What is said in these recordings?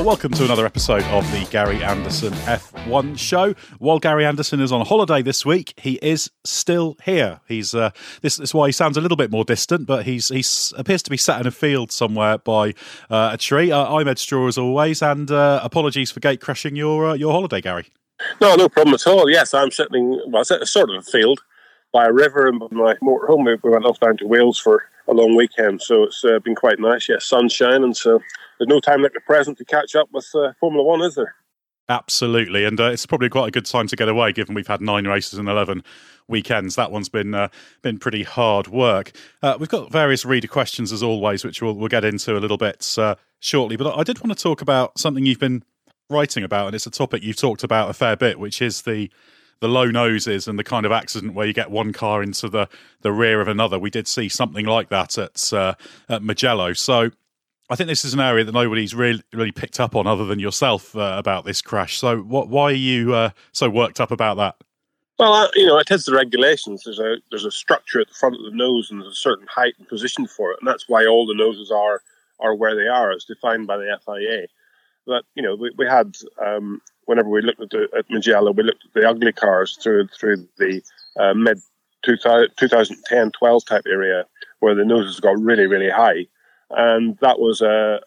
Welcome to another episode of the Gary Anderson F1 show. While Gary Anderson is on holiday this week, he is still here. He's uh, this, this is why he sounds a little bit more distant, but he's he appears to be sat in a field somewhere by uh, a tree. Uh, I'm Ed Straw as always, and uh, apologies for gate crashing your uh, your holiday, Gary. No, no problem at all. Yes, I'm sitting well, sort of a field by a river, and my motorhome. We went off down to Wales for a long weekend, so it's uh, been quite nice. Yes, sunshine, and so there's no time like the present to catch up with uh, Formula One, is there? Absolutely, and uh, it's probably quite a good time to get away, given we've had nine races in eleven weekends. That one's been uh, been pretty hard work. Uh, we've got various reader questions as always, which we'll, we'll get into a little bit uh, shortly. But I did want to talk about something you've been writing about, and it's a topic you've talked about a fair bit, which is the the low noses and the kind of accident where you get one car into the, the rear of another. We did see something like that at uh, at Mugello. So I think this is an area that nobody's really really picked up on other than yourself uh, about this crash. So what, why are you uh, so worked up about that? Well, you know, it is the regulations. There's a there's a structure at the front of the nose, and there's a certain height and position for it, and that's why all the noses are are where they are, as defined by the FIA. But you know, we, we had um, whenever we looked at, the, at we looked at the ugly cars through through the uh, mid 2010 12 type area where the noses got really really high, and that was uh,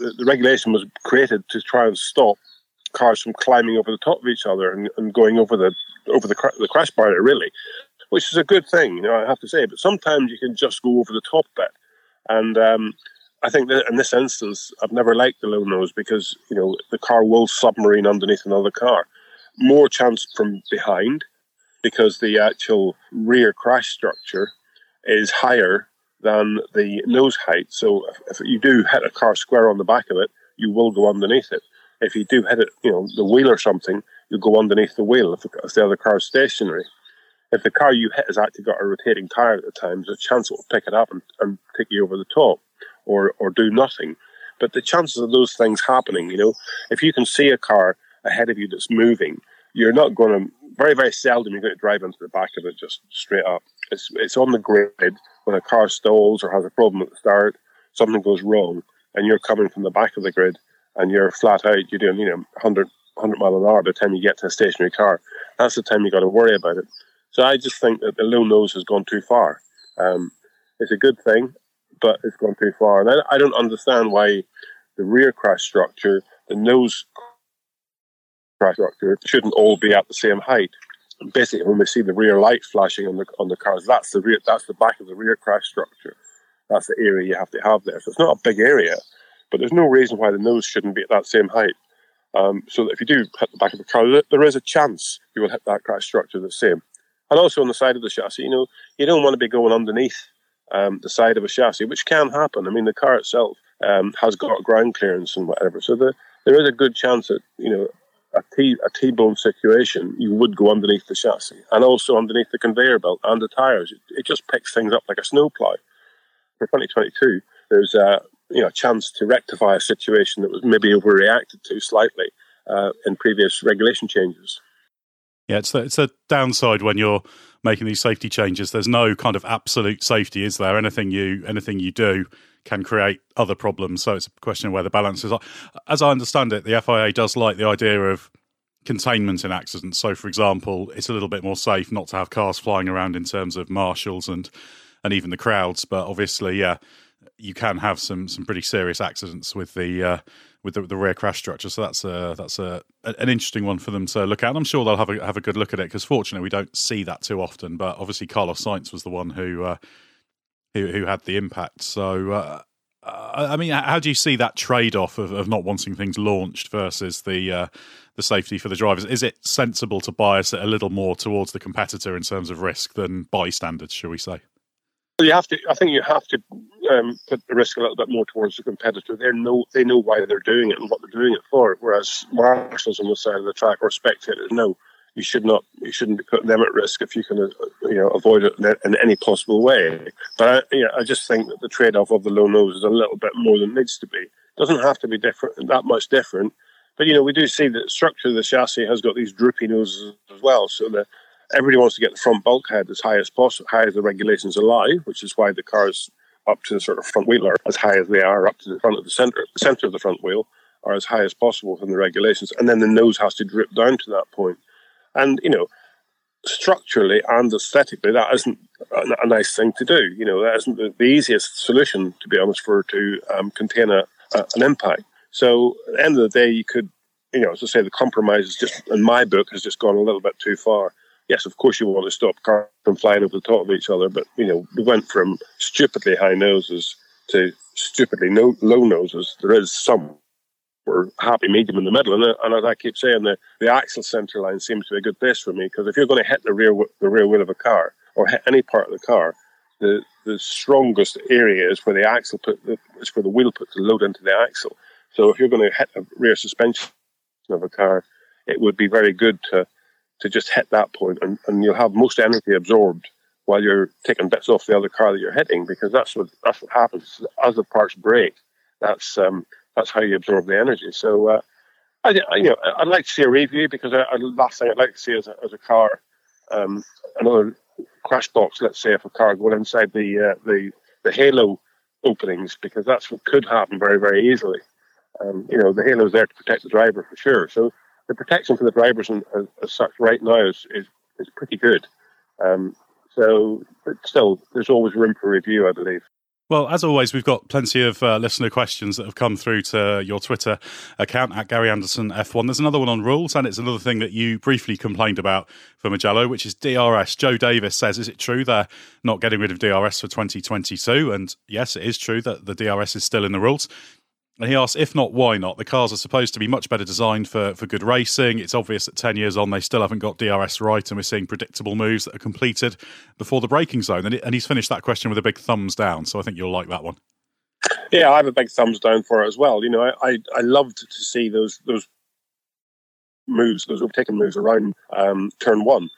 the, the, regulation was created to try and stop cars from climbing over the top of each other and, and going over the over the, the crash barrier really, which is a good thing, you know I have to say. But sometimes you can just go over the top bit, and um, I think that in this instance, I've never liked the low nose because you know the car will submarine underneath another car. More chance from behind because the actual rear crash structure is higher than the nose height. So if, you do hit a car square on the back of it, you will go underneath it. If you do hit it, you know, the wheel or something, you'll go underneath the wheel if, if the other car is stationary. If the car you hit has actually got a rotating tire at the time, there's a chance it will pick it up and, and take you over the top or or do nothing. But the chances of those things happening, you know, if you can see a car ahead of you that's moving, you're not going to very very seldom you're going to drive into the back of it just straight up. It's it's on the grid when a car stalls or has a problem at the start, something goes wrong, and you're coming from the back of the grid and you're flat out. You're doing you know 100 100 mile an hour by the time you get to a stationary car. That's the time you got to worry about it. So I just think that the low nose has gone too far. Um, it's a good thing but it's gone too far. And I, I don't understand why the rear crash structure, the nose crash structure, shouldn't all be at the same height. Basically, when we see the rear light flashing on the on the cars, that's the rear, that's the back of the rear crash structure. That's the area you have to have there. So it's not a big area, but there's no reason why the nose shouldn't be at that same height. Um, so that if you do hit the back of the car, there is a chance you will hit that crash structure the same. And also on the side of the chassis, you know, you don't want to be going underneath um, the side of a chassis, which can happen. I mean, the car itself um, has got ground clearance and whatever, so the, there is a good chance that you know a T a T-bone situation, you would go underneath the chassis and also underneath the conveyor belt and the tires. It, it just picks things up like a snowplow. For 2022, there's a you know chance to rectify a situation that was maybe overreacted to slightly uh, in previous regulation changes. Yeah, it's it's a downside when you're making these safety changes. There's no kind of absolute safety, is there? Anything you anything you do can create other problems. So it's a question of where the balance is. As I understand it, the FIA does like the idea of containment in accidents. So, for example, it's a little bit more safe not to have cars flying around in terms of marshals and and even the crowds. But obviously, yeah, you can have some some pretty serious accidents with the uh, with the, the rear crash structure. So that's a that's a an interesting one for them to look at. And I'm sure they'll have a have a good look at it because fortunately we don't see that too often. But obviously Carlos Sainz was the one who uh, who who had the impact. So. Uh, I mean, how do you see that trade-off of, of not wanting things launched versus the uh, the safety for the drivers? Is it sensible to bias it a little more towards the competitor in terms of risk than bystanders, shall we say? You have to. I think you have to um, put the risk a little bit more towards the competitor. They know they know why they're doing it and what they're doing it for. Whereas marshals on the side of the track or spectators, no, you should not. You shouldn't putting them at risk if you can, uh, you know, avoid it in any possible way. But I, you know, I just think that the trade-off of the low nose is a little bit more than needs to be. It doesn't have to be different, that much different. But you know, we do see that the structure of the chassis has got these droopy noses as well. So the everybody wants to get the front bulkhead as high as possible, high as the regulations allow, which is why the cars up to the sort of front wheel are as high as they are up to the front of the center, center of the front wheel are as high as possible from the regulations, and then the nose has to drip down to that point. And you know, structurally and aesthetically, that isn't a, nice thing to do. You know, that isn't the, the easiest solution, to be honest, for to um, contain a, a, an impact. So at the end of the day, you could, you know, as I say, the compromise is just in my book has just gone a little bit too far. Yes, of course you want to stop cars from flying over the top of each other, but you know, we went from stupidly high noses to stupidly no, low noses. There is some we're happy medium in the middle. And, uh, and as I keep saying, the, the axle center line seems to be a good place for me because if you're going to hit the rear the rear wheel of a car or hit any part of the car, the the strongest area is where the axle put the, is where the wheel puts the load into the axle. So if you're going to hit a rear suspension of a car, it would be very good to to just hit that point and, and you'll have most energy absorbed while you're taking bits off the other car that you're hitting because that's what that's what happens as the parts break. That's um, that's how you absorb the energy. So, uh, I, you know, I'd like to see a review because I, I, last thing I'd like to see as a, a car, um, another crash box. Let's say if a car going inside the uh, the the halo openings because that's what could happen very very easily. Um, you know, the halo is there to protect the driver for sure. So the protection for the drivers in, as, as, such right now is is, is pretty good. Um, so, but still, there's always room for review, I believe. Well, as always, we've got plenty of uh, listener questions that have come through to your Twitter account at Gary Anderson F1. There's another one on rules, and it's another thing that you briefly complained about for Mugello, which is DRS. Joe Davis says, Is it true they're not getting rid of DRS for 2022? And yes, it is true that the DRS is still in the rules. And he asks, if not, why not? The cars are supposed to be much better designed for, for good racing. It's obvious that 10 years on, they still haven't got DRS right, and we're seeing predictable moves that are completed before the braking zone. And, it, and he's finished that question with a big thumbs down. So I think you'll like that one. Yeah, I have a big thumbs down for it as well. You know, I, I, I loved to see those those moves, those overtaking moves around um, turn one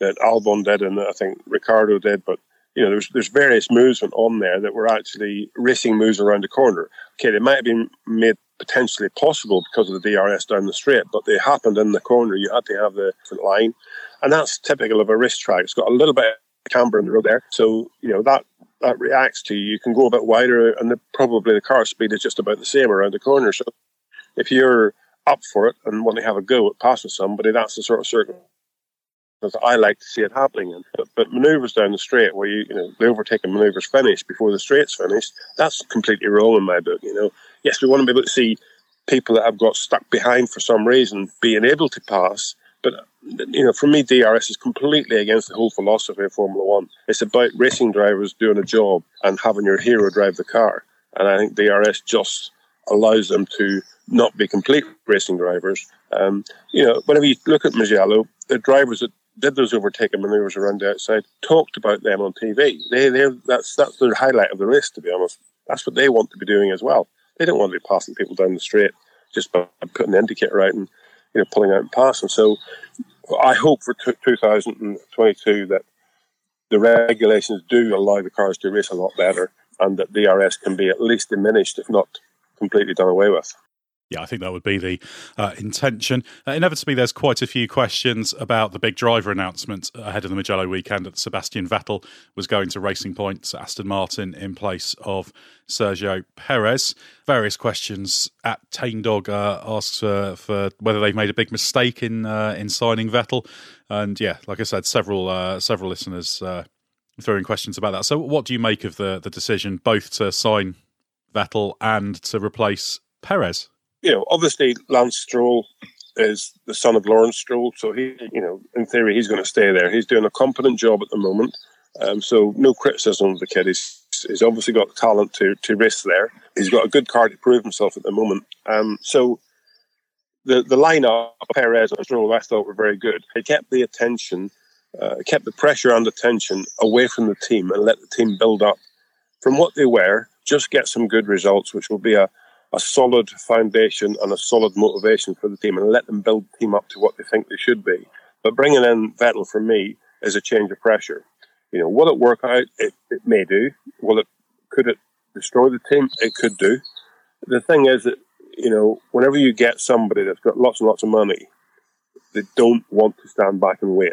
that Albon did and I think Ricciardo did, but you know, there's there's various moves on there that were actually racing moves around the corner. Okay, they might have been made potentially possible because of the DRS down the straight, but they happened in the corner. You had to have the different line, and that's typical of a race track. It's got a little bit of camber in the road there, so you know that that reacts to you. You can go a bit wider, and the, probably the car speed is just about the same around the corner. So if you're up for it and want to have a go at passing somebody, that's the sort of circle because I like to see it happening. in. But, but manoeuvres down the straight where you, you know, the overtaking manoeuvres finish before the straight's finished, that's completely wrong in my book. You know, yes, we want to be able to see people that have got stuck behind for some reason being able to pass. But you know, for me, DRS is completely against the whole philosophy of Formula One. It's about racing drivers doing a job and having your hero drive the car. And I think DRS just allows them to not be complete racing drivers. Um, you know, whenever you look at Mugello, the drivers that did those overtaking manoeuvres around the outside, talked about them on TV. They, they, that's that's their highlight of the race, to be honest. That's what they want to be doing as well. They don't want to be passing people down the straight just by putting the indicator out and you know pulling out and passing. So I hope for t- 2022 that the regulations do allow the cars to race a lot better, and that DRS can be at least diminished, if not completely done away with yeah, I think that would be the uh, intention. Uh, inevitably, there's quite a few questions about the big driver announcement ahead of the Mugello weekend that Sebastian Vettel was going to Racing Point Aston Martin in place of Sergio Perez. Various questions at Tane Dog uh, asks uh, for whether they've made a big mistake in uh, in signing Vettel, and yeah, like I said, several uh, several listeners throwing questions about that. So, what do you make of the the decision both to sign Vettel and to replace Perez? You know, obviously Lance Stroll is the son of Lawrence Stroll, so he, you know, in theory, he's going to stay there. He's doing a competent job at the moment, um, so no criticism of the kid. He's, he's obviously got the talent to to race there. He's got a good car to prove himself at the moment. Um, so the the lineup Perez and Stroll, I thought were very good. They kept the attention, uh, kept the pressure and attention away from the team, and let the team build up from what they were. Just get some good results, which will be a a solid foundation and a solid motivation for the team and let them build the team up to what they think they should be. But bringing in Vettel for me is a change of pressure. You know, will it work out? It, it may do. Will it? Could it destroy the team? It could do. The thing is that you know, whenever you get somebody that's got lots and lots of money, they don't want to stand back and wait.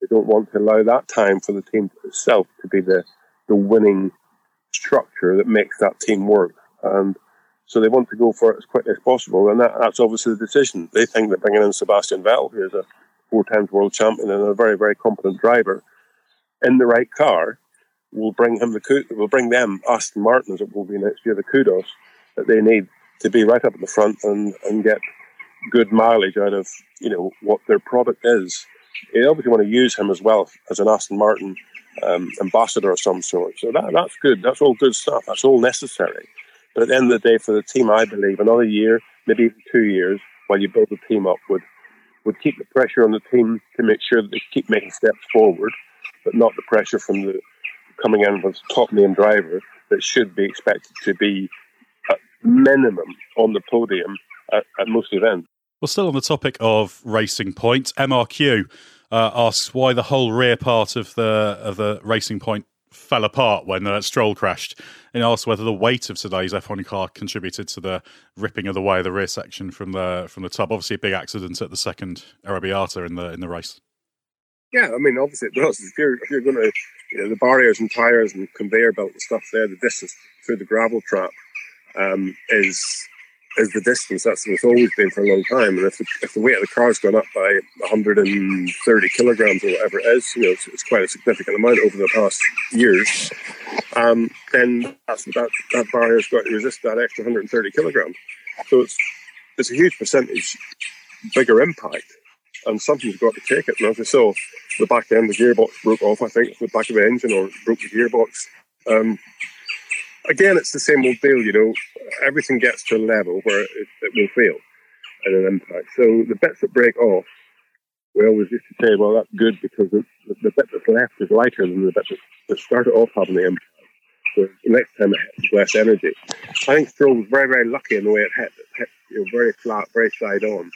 They don't want to allow that time for the team itself to be the the winning structure that makes that team work. And So they want to go for it as quickly as possible, and that, that's obviously the decision. They think that bringing in Sebastian Vettel, who is a four times world champion and a very, very competent driver, in the right car, will bring him the will bring them Aston Martin as it will be next year the kudos that they need to be right up at the front and, and get good mileage out of you know what their product is. They obviously want to use him as well as an Aston Martin um, ambassador of some sort. So that that's good. That's all good stuff. That's all necessary. But at the end of the day, for the team, I believe another year, maybe even two years, while you build the team up, would would keep the pressure on the team to make sure that they keep making steps forward, but not the pressure from the coming in with top name driver that should be expected to be at minimum on the podium at, at most events. Well, still on the topic of Racing Point, MRQ uh, asks why the whole rear part of the of the Racing Point fell apart when uh, Stroll crashed, and asks whether the weight of today's F1 car contributed to the ripping of the way of the rear section from the from the tub. Obviously, a big accident at the second Arrabbiata in the in the race. Yeah, I mean, obviously it does. If you're if you're going to, you know, the barriers and tires and conveyor belt and stuff there, the distance through the gravel trap um, is is the distance. That's it's always been for a long time. And if the, if the weight of the car's gone up by 130 kilograms or whatever it is, you know, it's, it's quite a significant amount over the past years. Um, then that's, that that barrier's got to resist that extra 130 kilograms. So it's it's a huge percentage bigger impact, and something's got to take it. And as we saw, the back end, the gearbox broke off. I think the back of the engine or broke the gearbox. Um, again, it's the same old deal, you know, everything gets to a level where it, it will fail in an impact. So the bits that break off, we always used to say, well, that's good because the, the bit that's left is lighter than the bit that, that started off having the impact. So next time it hits less energy. I think Stroll was very, very lucky in the way it hit. It hit you know, very flat, very side on,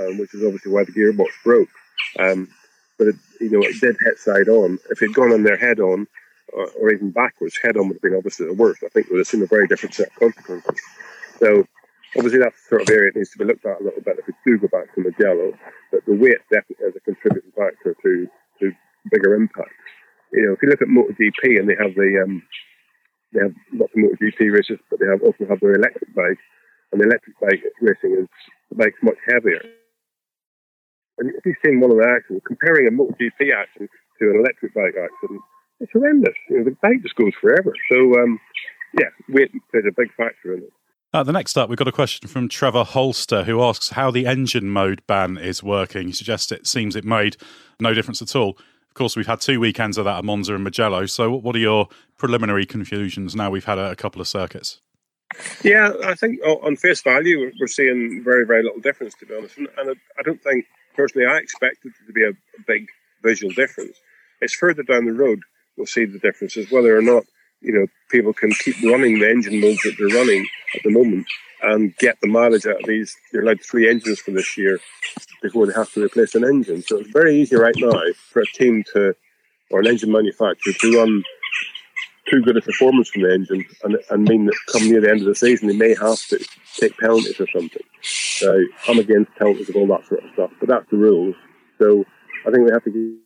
um, which is obviously why the gearbox broke. Um, but it, you know, it did hit side on. If it had gone on their head on, or, or even backwards, head on would have been obviously the worst. I think we would have seen a very different set of consequences. So obviously that's the sort of area that needs to be looked at a little bit if we do go back to Mugello, that the weight definitely is a contributing factor to, to bigger impacts. You know, if you look at MotoGP and they have the um, they have lots of MotoGP races, but they have also have their electric bike, and the electric bike racing is the bike's much heavier. And if you've seen one of the accidents, comparing a MotoGP accident to an electric bike accident, it's horrendous. You know, the bike just goes forever. So, um, yeah, weight plays a big factor in it. Uh, the next up, we've got a question from Trevor Holster, who asks how the engine mode ban is working. He suggests it seems it made no difference at all. Of course, we've had two weekends of that at Monza and Mugello. So, what are your preliminary conclusions now we've had a, a couple of circuits? Yeah, I think on face value, we're seeing very, very little difference, to be honest. And I don't think, personally, I expected it to be a big visual difference. It's further down the road we'll see the differences, whether or not you know people can keep running the engine modes that they're running at the moment and get the mileage out of these. They're allowed three engines for this year before they have to replace an engine. So it's very easy right now for a team to or an engine manufacturer to run too good a performance from the engine and, and mean that come near the end of the season they may have to take penalties or something. So I'm against penalties and all that sort of stuff, but that's the rules. So I think we have to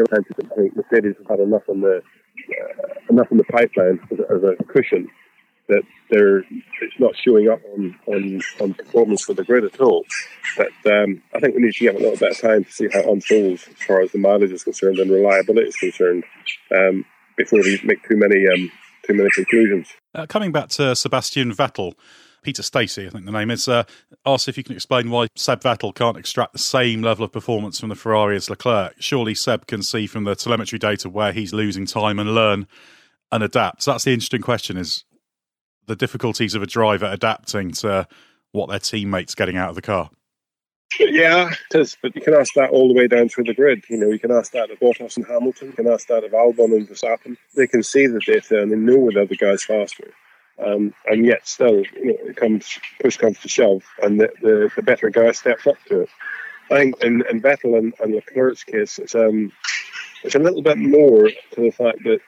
time to think Mercedes have had enough on the uh, enough in the pipeline as a, as a, cushion that they're it's not showing up on, on, on performance for the grid at all. But um, I think we need to give a little bit of time to see how it unfolds as far as the mileage is concerned and reliability is concerned um, before we make too many um, too many conclusions. Uh, coming back to Sebastian Vettel, Peter Stacey, I think the name is, uh, asked if you can explain why Seb Vettel can't extract the same level of performance from the Ferrari as Leclerc. Surely Seb can see from the telemetry data where he's losing time and learn and adapt. So that's the interesting question: is the difficulties of a driver adapting to what their teammates getting out of the car. Yeah, it is. But you can ask that all the way down through the grid. You know, you can ask that of Bottas and Hamilton. You can ask that of Albon and Verstappen. They can see the data and they know the other guy's faster. Um, and yet still, you know, it comes push comes to shove, and the, the, the better guy steps up to it. I think in, in Vettel and, and Leclerc's case, it's um, it's a little bit more to the fact that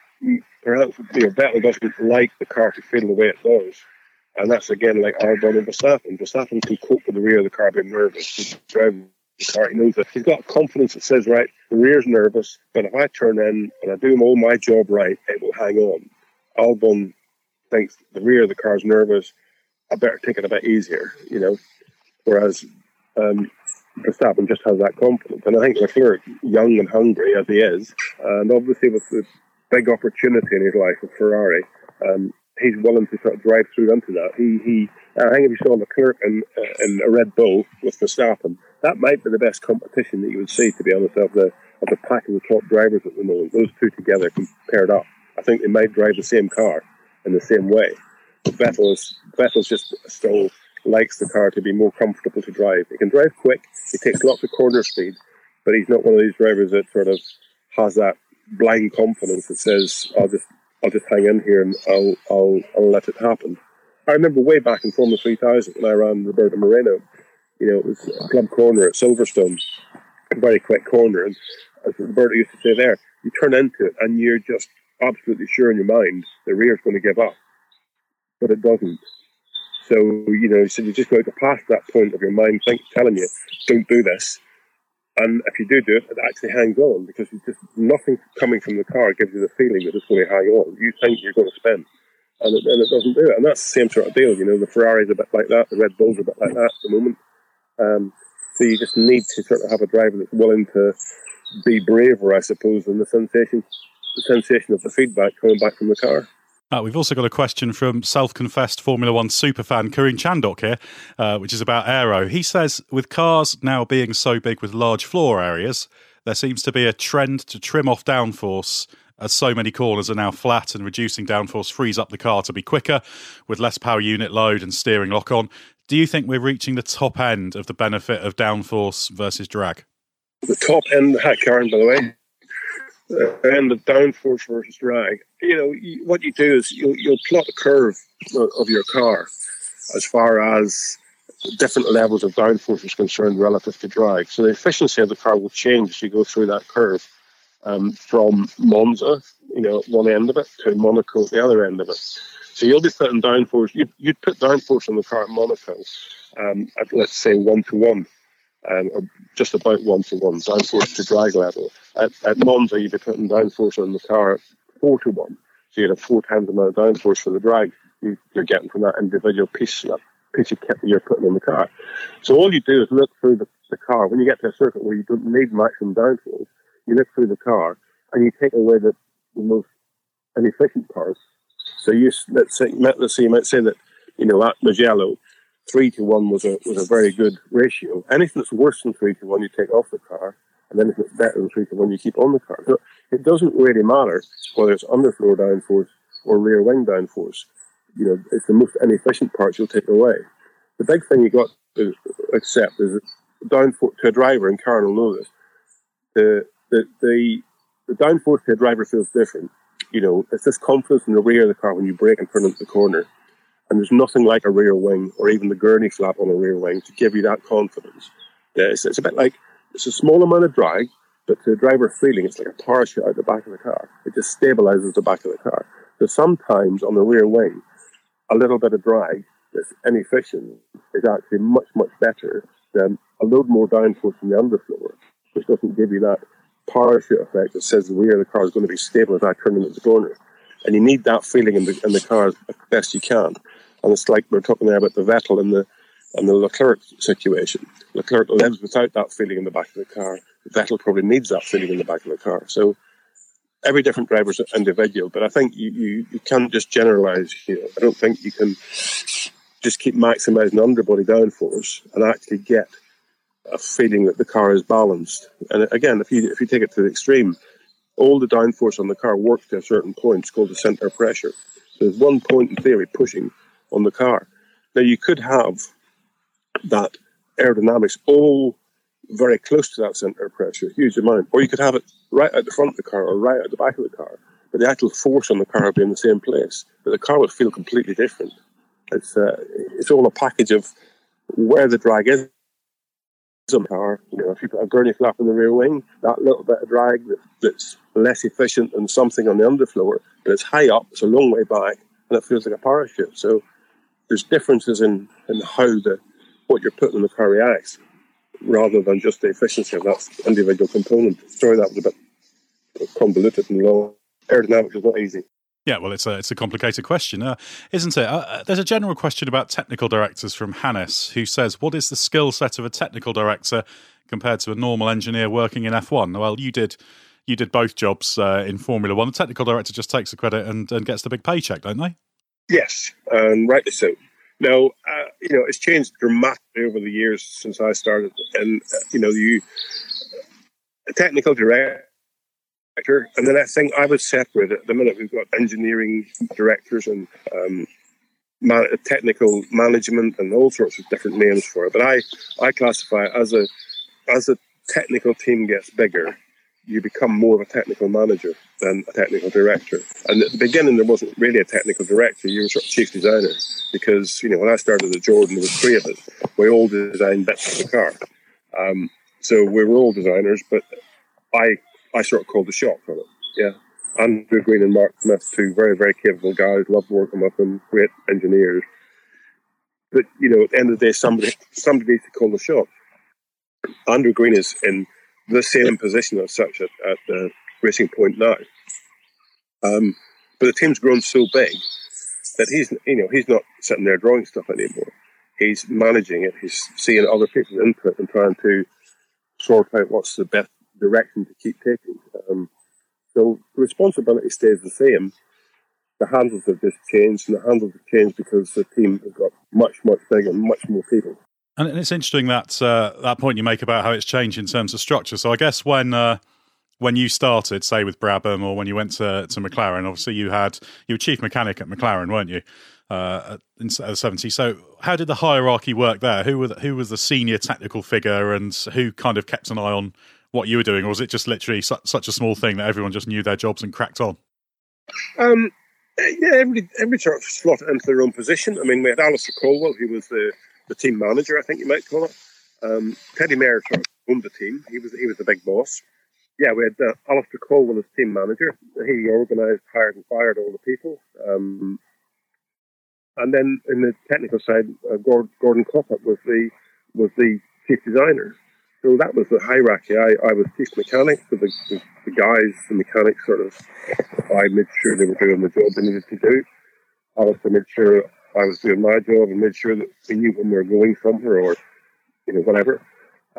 perhaps you know, Vettel doesn't like the car to feel the way it does, and that's again like Albon and Verstappen. Verstappen can cope with the rear of the car being nervous. He's driving the car, he knows that he's got confidence that says, right, the rear's nervous, but if I turn in and I do all my job right, it will hang on. Albon thinks the rear of the car is nervous. I better take it a bit easier, you know. Whereas um, Verstappen just has that confidence. And I think Leclerc, young and hungry as he is, and obviously with the big opportunity in his life with Ferrari, um, he's willing to sort of drive through into that. He, he I think if you saw Leclerc in, uh, in a Red Bull with Verstappen, that might be the best competition that you would see, to be honest, of the of the pack of the top drivers at the moment. Those two together paired up, I think they might drive the same car in the same way. But Vettel's just still likes the car to be more comfortable to drive. He can drive quick. He takes lots of corner speed, but he's not one of these drivers that sort of has that blind confidence that says, "I'll just I'll just hang in here and I'll I'll I'll let it happen." I remember way back in Formula 3000 when I ran Roberto Moreno. You know, it was a club corner at Silverstone, a very quick corner, and as Roberto used to say there, you turn into it and you're just absolutely sure in your mind the rear's going to give up, but it doesn't. So, you know, so you just go to pass that point of your mind think, telling you, don't do this. And if you do do it, it actually hangs on because it's just nothing coming from the car gives you the feeling that it's going to hang on. You think you're going to spin, and it, and it doesn't do it. And that's the same sort of deal. You know, the Ferrari's a bit like that, the Red Bull's a bit like that at the moment. Um, so you just need to sort of have a driver that's willing to be braver, I suppose, than the sensation, the sensation of the feedback coming back from the car. Uh, we've also got a question from self-confessed Formula One superfan Karun Chandhok here, uh, which is about aero. He says, with cars now being so big with large floor areas, there seems to be a trend to trim off downforce as so many corners are now flat and reducing downforce frees up the car to be quicker with less power unit load and steering lock on. Do you think we're reaching the top end of the benefit of downforce versus drag? The top end, hi Karen, by the way, and the downforce versus drag. You know, what you do is you'll, you'll plot a curve of your car as far as different levels of downforce is concerned relative to drag. So the efficiency of the car will change as you go through that curve um, from Monza, you know, one end of it, to Monaco at the other end of it. So you'll be putting downforce, you'd, you'd put downforce on the car at Monaco um, at, let's say, one to one um, just about one to one downforce to drag level. At, at Monza, you'd be putting downforce on the car at four to one, so you'd have four times the amount of downforce for the drag you, are getting from that individual piece, that piece of kit that you're putting on the car. So all you do is look through the, the car. When you get to a circuit where you don't need maximum downforce, you look through the car and you take away the, the most inefficient parts. So you let's say let's say you might say that you know at Mugello three to one was a was a very good ratio. Anything that's worse than three to one, you take off the car, and then if it's better than three to one, you keep on the car. So it doesn't really matter whether it's underfloor downforce or rear wing downforce. You know, it's the most inefficient parts you'll take away. The big thing you got to accept is that downforce to a driver, and Karen will know this. The the the, the downforce to a driver feels different. You know, it's this confidence in the rear of the car when you brake and turn into the corner and there's nothing like a rear wing or even the gurney flap on a rear wing to give you that confidence. It's, it's a bit like it's a small amount of drag, but to the driver feeling it's like a parachute out the back of the car. It just stabilizes the back of the car. So sometimes on the rear wing, a little bit of drag that's inefficient is actually much, much better than a load more downforce from the underfloor, which doesn't give you that parachute effect that says the rear of the car is going to be stable as I turn into the corner. And you need that feeling in the, in the car as best you can. And it's like we're talking there about the Vettel and the and the Leclerc situation. Leclerc lives without that feeling in the back of the car. Vettel probably needs that feeling in the back of the car. So every different driver is individual, but I think you, you, you can't just generalize here. I don't think you can just keep maximizing underbody downforce and actually get a feeling that the car is balanced. And again, if you if you take it to the extreme, all the downforce on the car works to a certain point. It's called the center pressure. So there's one point in theory pushing on the car. Now you could have that aerodynamics all very close to that center of pressure, a huge amount, or you could have it right at the front of the car or right at the back of the car, but the actual force on the car would be in the same place, but the car would feel completely different. It's uh, it's all a package of where the drag is on the car. You know, if you put a gurney flap in the rear wing, that little bit of drag that, that's less efficient than something on the underfloor, but it's high up, it's a long way back, and it feels like a parachute. So there's differences in, in how the what you're putting in the car reacts rather than just the efficiency of that individual component. Sorry, that was a bit convoluted and long. Aerodynamics is not easy. Yeah, well, it's a it's a complicated question, uh, isn't it? Uh, there's a general question about technical directors from Hannes, who says, "What is the skill set of a technical director compared to a normal engineer working in F1?" Well, you did you did both jobs uh, in Formula One. The technical director just takes the credit and, and gets the big paycheck, don't they? Yes, and rightly so. Now, uh, you know, it's changed dramatically over the years since I started, and uh, you know, you a technical director, and then I think I would separate. At the minute, we've got engineering directors and um, man- technical management and all sorts of different names for it. But I, I classify it as a as a technical team gets bigger, you become more of a technical manager than a technical director. And at the beginning, there wasn't really a technical director. You were sort of chief designer because, you know, when I started at Jordan, there was three of us. We all designed bits of the car. Um, so we were all designers, but I, I sort of called the shots on it. Yeah. Andrew Green and Mark Smith, two very, very capable guys. Loved working with them. Great engineers. But, you know, at the end of the day, somebody, somebody needs to call the shots. Andrew Green is in the same position as such at, at the Racing Point now. Um, but the team's grown so big that he's you know he's not sitting there drawing stuff anymore. He's managing it. He's seeing other people's input and trying to sort out what's the best direction to keep taking. Um, so the responsibility stays the same. The handles have just changed, and the handles have changed because the team has got much, much bigger, much more people. And it's interesting that uh, that point you make about how it's changed in terms of structure. So I guess when uh, when you started, say with Brabham, or when you went to, to McLaren, obviously you had you were chief mechanic at McLaren, weren't you? Uh, in the seventy. So how did the hierarchy work there? Who the, who was the senior technical figure, and who kind of kept an eye on what you were doing, or was it just literally su- such a small thing that everyone just knew their jobs and cracked on? Um, yeah, every every sort of slotted into their own position. I mean, we had Alastair Caldwell, who was the the team manager, I think you might call it. Um, Teddy Mayer sort of owned the team. He was he was the big boss. Yeah, we had uh, Alastair Caldwell as team manager. He organised, hired, and fired all the people. Um, and then in the technical side, uh, Gordon Coppuck was the was the chief designer. So that was the hierarchy. I, I was chief mechanic, so the, the, the guys, the mechanics, sort of, I made sure they were doing the job they needed to do. Alastair made sure I was doing my job and made sure that we knew when we were going somewhere or, you know, whatever.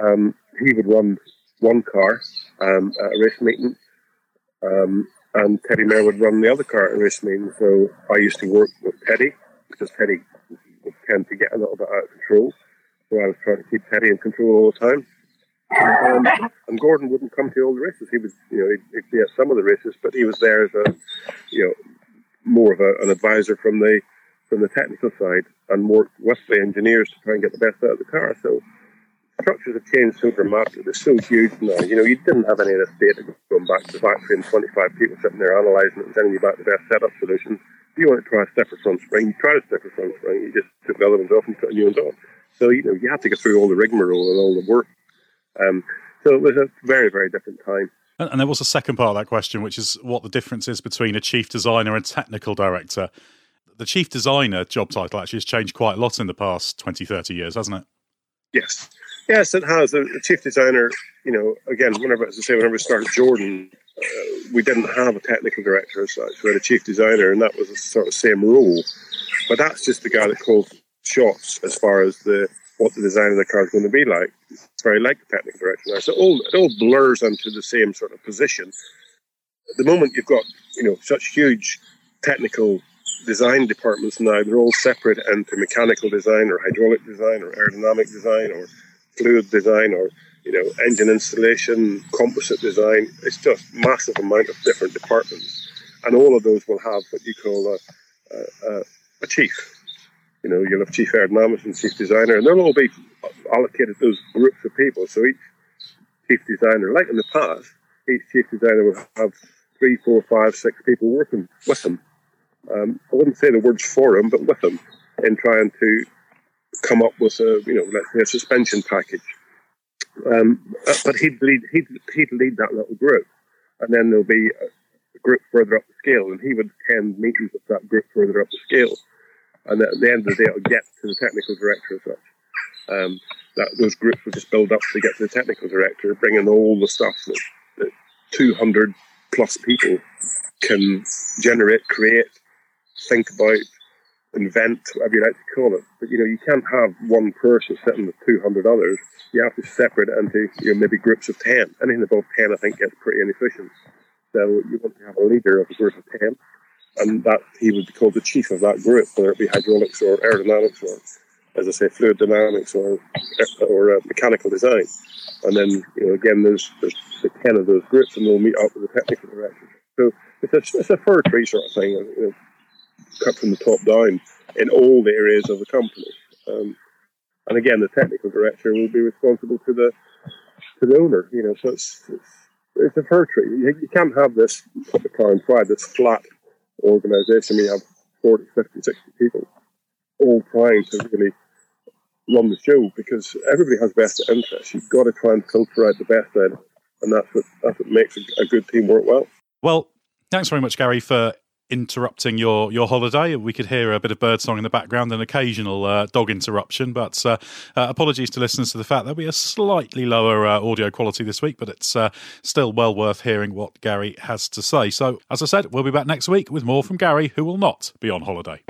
Um, he would run one car um, at a race meeting, um, and Teddy Mayer would run the other car at a race meeting. So I used to work with Teddy because Teddy would tend to get a little bit out of control. So I was trying to keep Teddy in control all the time. Um, and Gordon wouldn't come to all the races. He was, you know, he'd, he'd, be at some of the races, but he was there as a, you know, more of a, an advisor from the from the technical side and work with the engineers to try and get the best out of the car. So structures have changed so dramatically. They're so huge now. You know, you didn't have any of this data going back to the factory and 25 people sitting there analysing it and telling you about the best setup solution. If you want to try a stepper front spring, you try a stepper front spring, you just took the other ones off and put new ones on. So, you know, you have to get through all the rigmarole and all the work. Um, so it was a very, very different time. And there was a second part of that question, which is what the difference is between a chief designer and technical director the chief designer job title actually has changed quite a lot in the past 20, 30 years, hasn't it? Yes. Yes, it has. The chief designer, you know, again, whenever, as I say, whenever we started Jordan, uh, we didn't have a technical director as such. We had a chief designer, and that was a sort of same role. But that's just the guy that calls shots as far as the what the design of the car is going to be like. It's very like the technical director now. So it all, it all blurs into the same sort of position. At the moment, you've got, you know, such huge technical design departments now, they're all separate into mechanical design or hydraulic design or aerodynamic design or fluid design or you know engine installation, composite design. It's just massive amount of different departments, and all of those will have what you call a, a, a chief. You know, you'll have chief aerodynamist and chief designer, and they'll all be allocated those groups of people. So each chief designer, like in the past, each chief designer will have three, four, five, six people working with them um, I wouldn't say the words for him, but with him in trying to come up with a, you know, let's say a suspension package. Um, but he'd lead, he'd, he'd lead that little group. And then there'll be a group further up the scale, and he would attend meetings with that group further up the scale. And at the end of the day, it'll get to the technical director as such. Um, that those groups will just build up to get to the technical director, bringing all the stuff that, that 200 plus people can generate, create, think about, invent, whatever you like to call it. But you know, you can't have one person sitting with 200 others. You have to separate it into you know, maybe groups of 10. Anything above 10, I think, gets pretty inefficient. So you want to have a leader of a group of 10, and that he would be called the chief of that group, whether it be hydraulics or aerodynamics or, as I say, fluid dynamics or or uh, mechanical design. And then, you know, again, there's there's the 10 of those groups, and they'll meet up with the technical director. So it's a, it's a fir tree sort of thing. You know, cut from the top down in all the areas of the company. Um, and again, the technical director will be responsible to the to the owner. You know, so it's it's, it's a fir tree. You, you can't have this car inside this flat organisation. We have 40, 50, 60 people all trying to really run the show because everybody has best interests. You've got to try and filter out the best out and that's what that's what makes a, a good team work well. Well, thanks very much, Gary, for interrupting your your holiday. We could hear a bit of birdsong in the background, an occasional uh, dog interruption. But uh, uh, apologies to listeners to the fact there'll be a slightly lower uh, audio quality this week, but it's uh, still well worth hearing what Gary has to say. So, as I said, we'll be back next week with more from Gary, who will not be on holiday.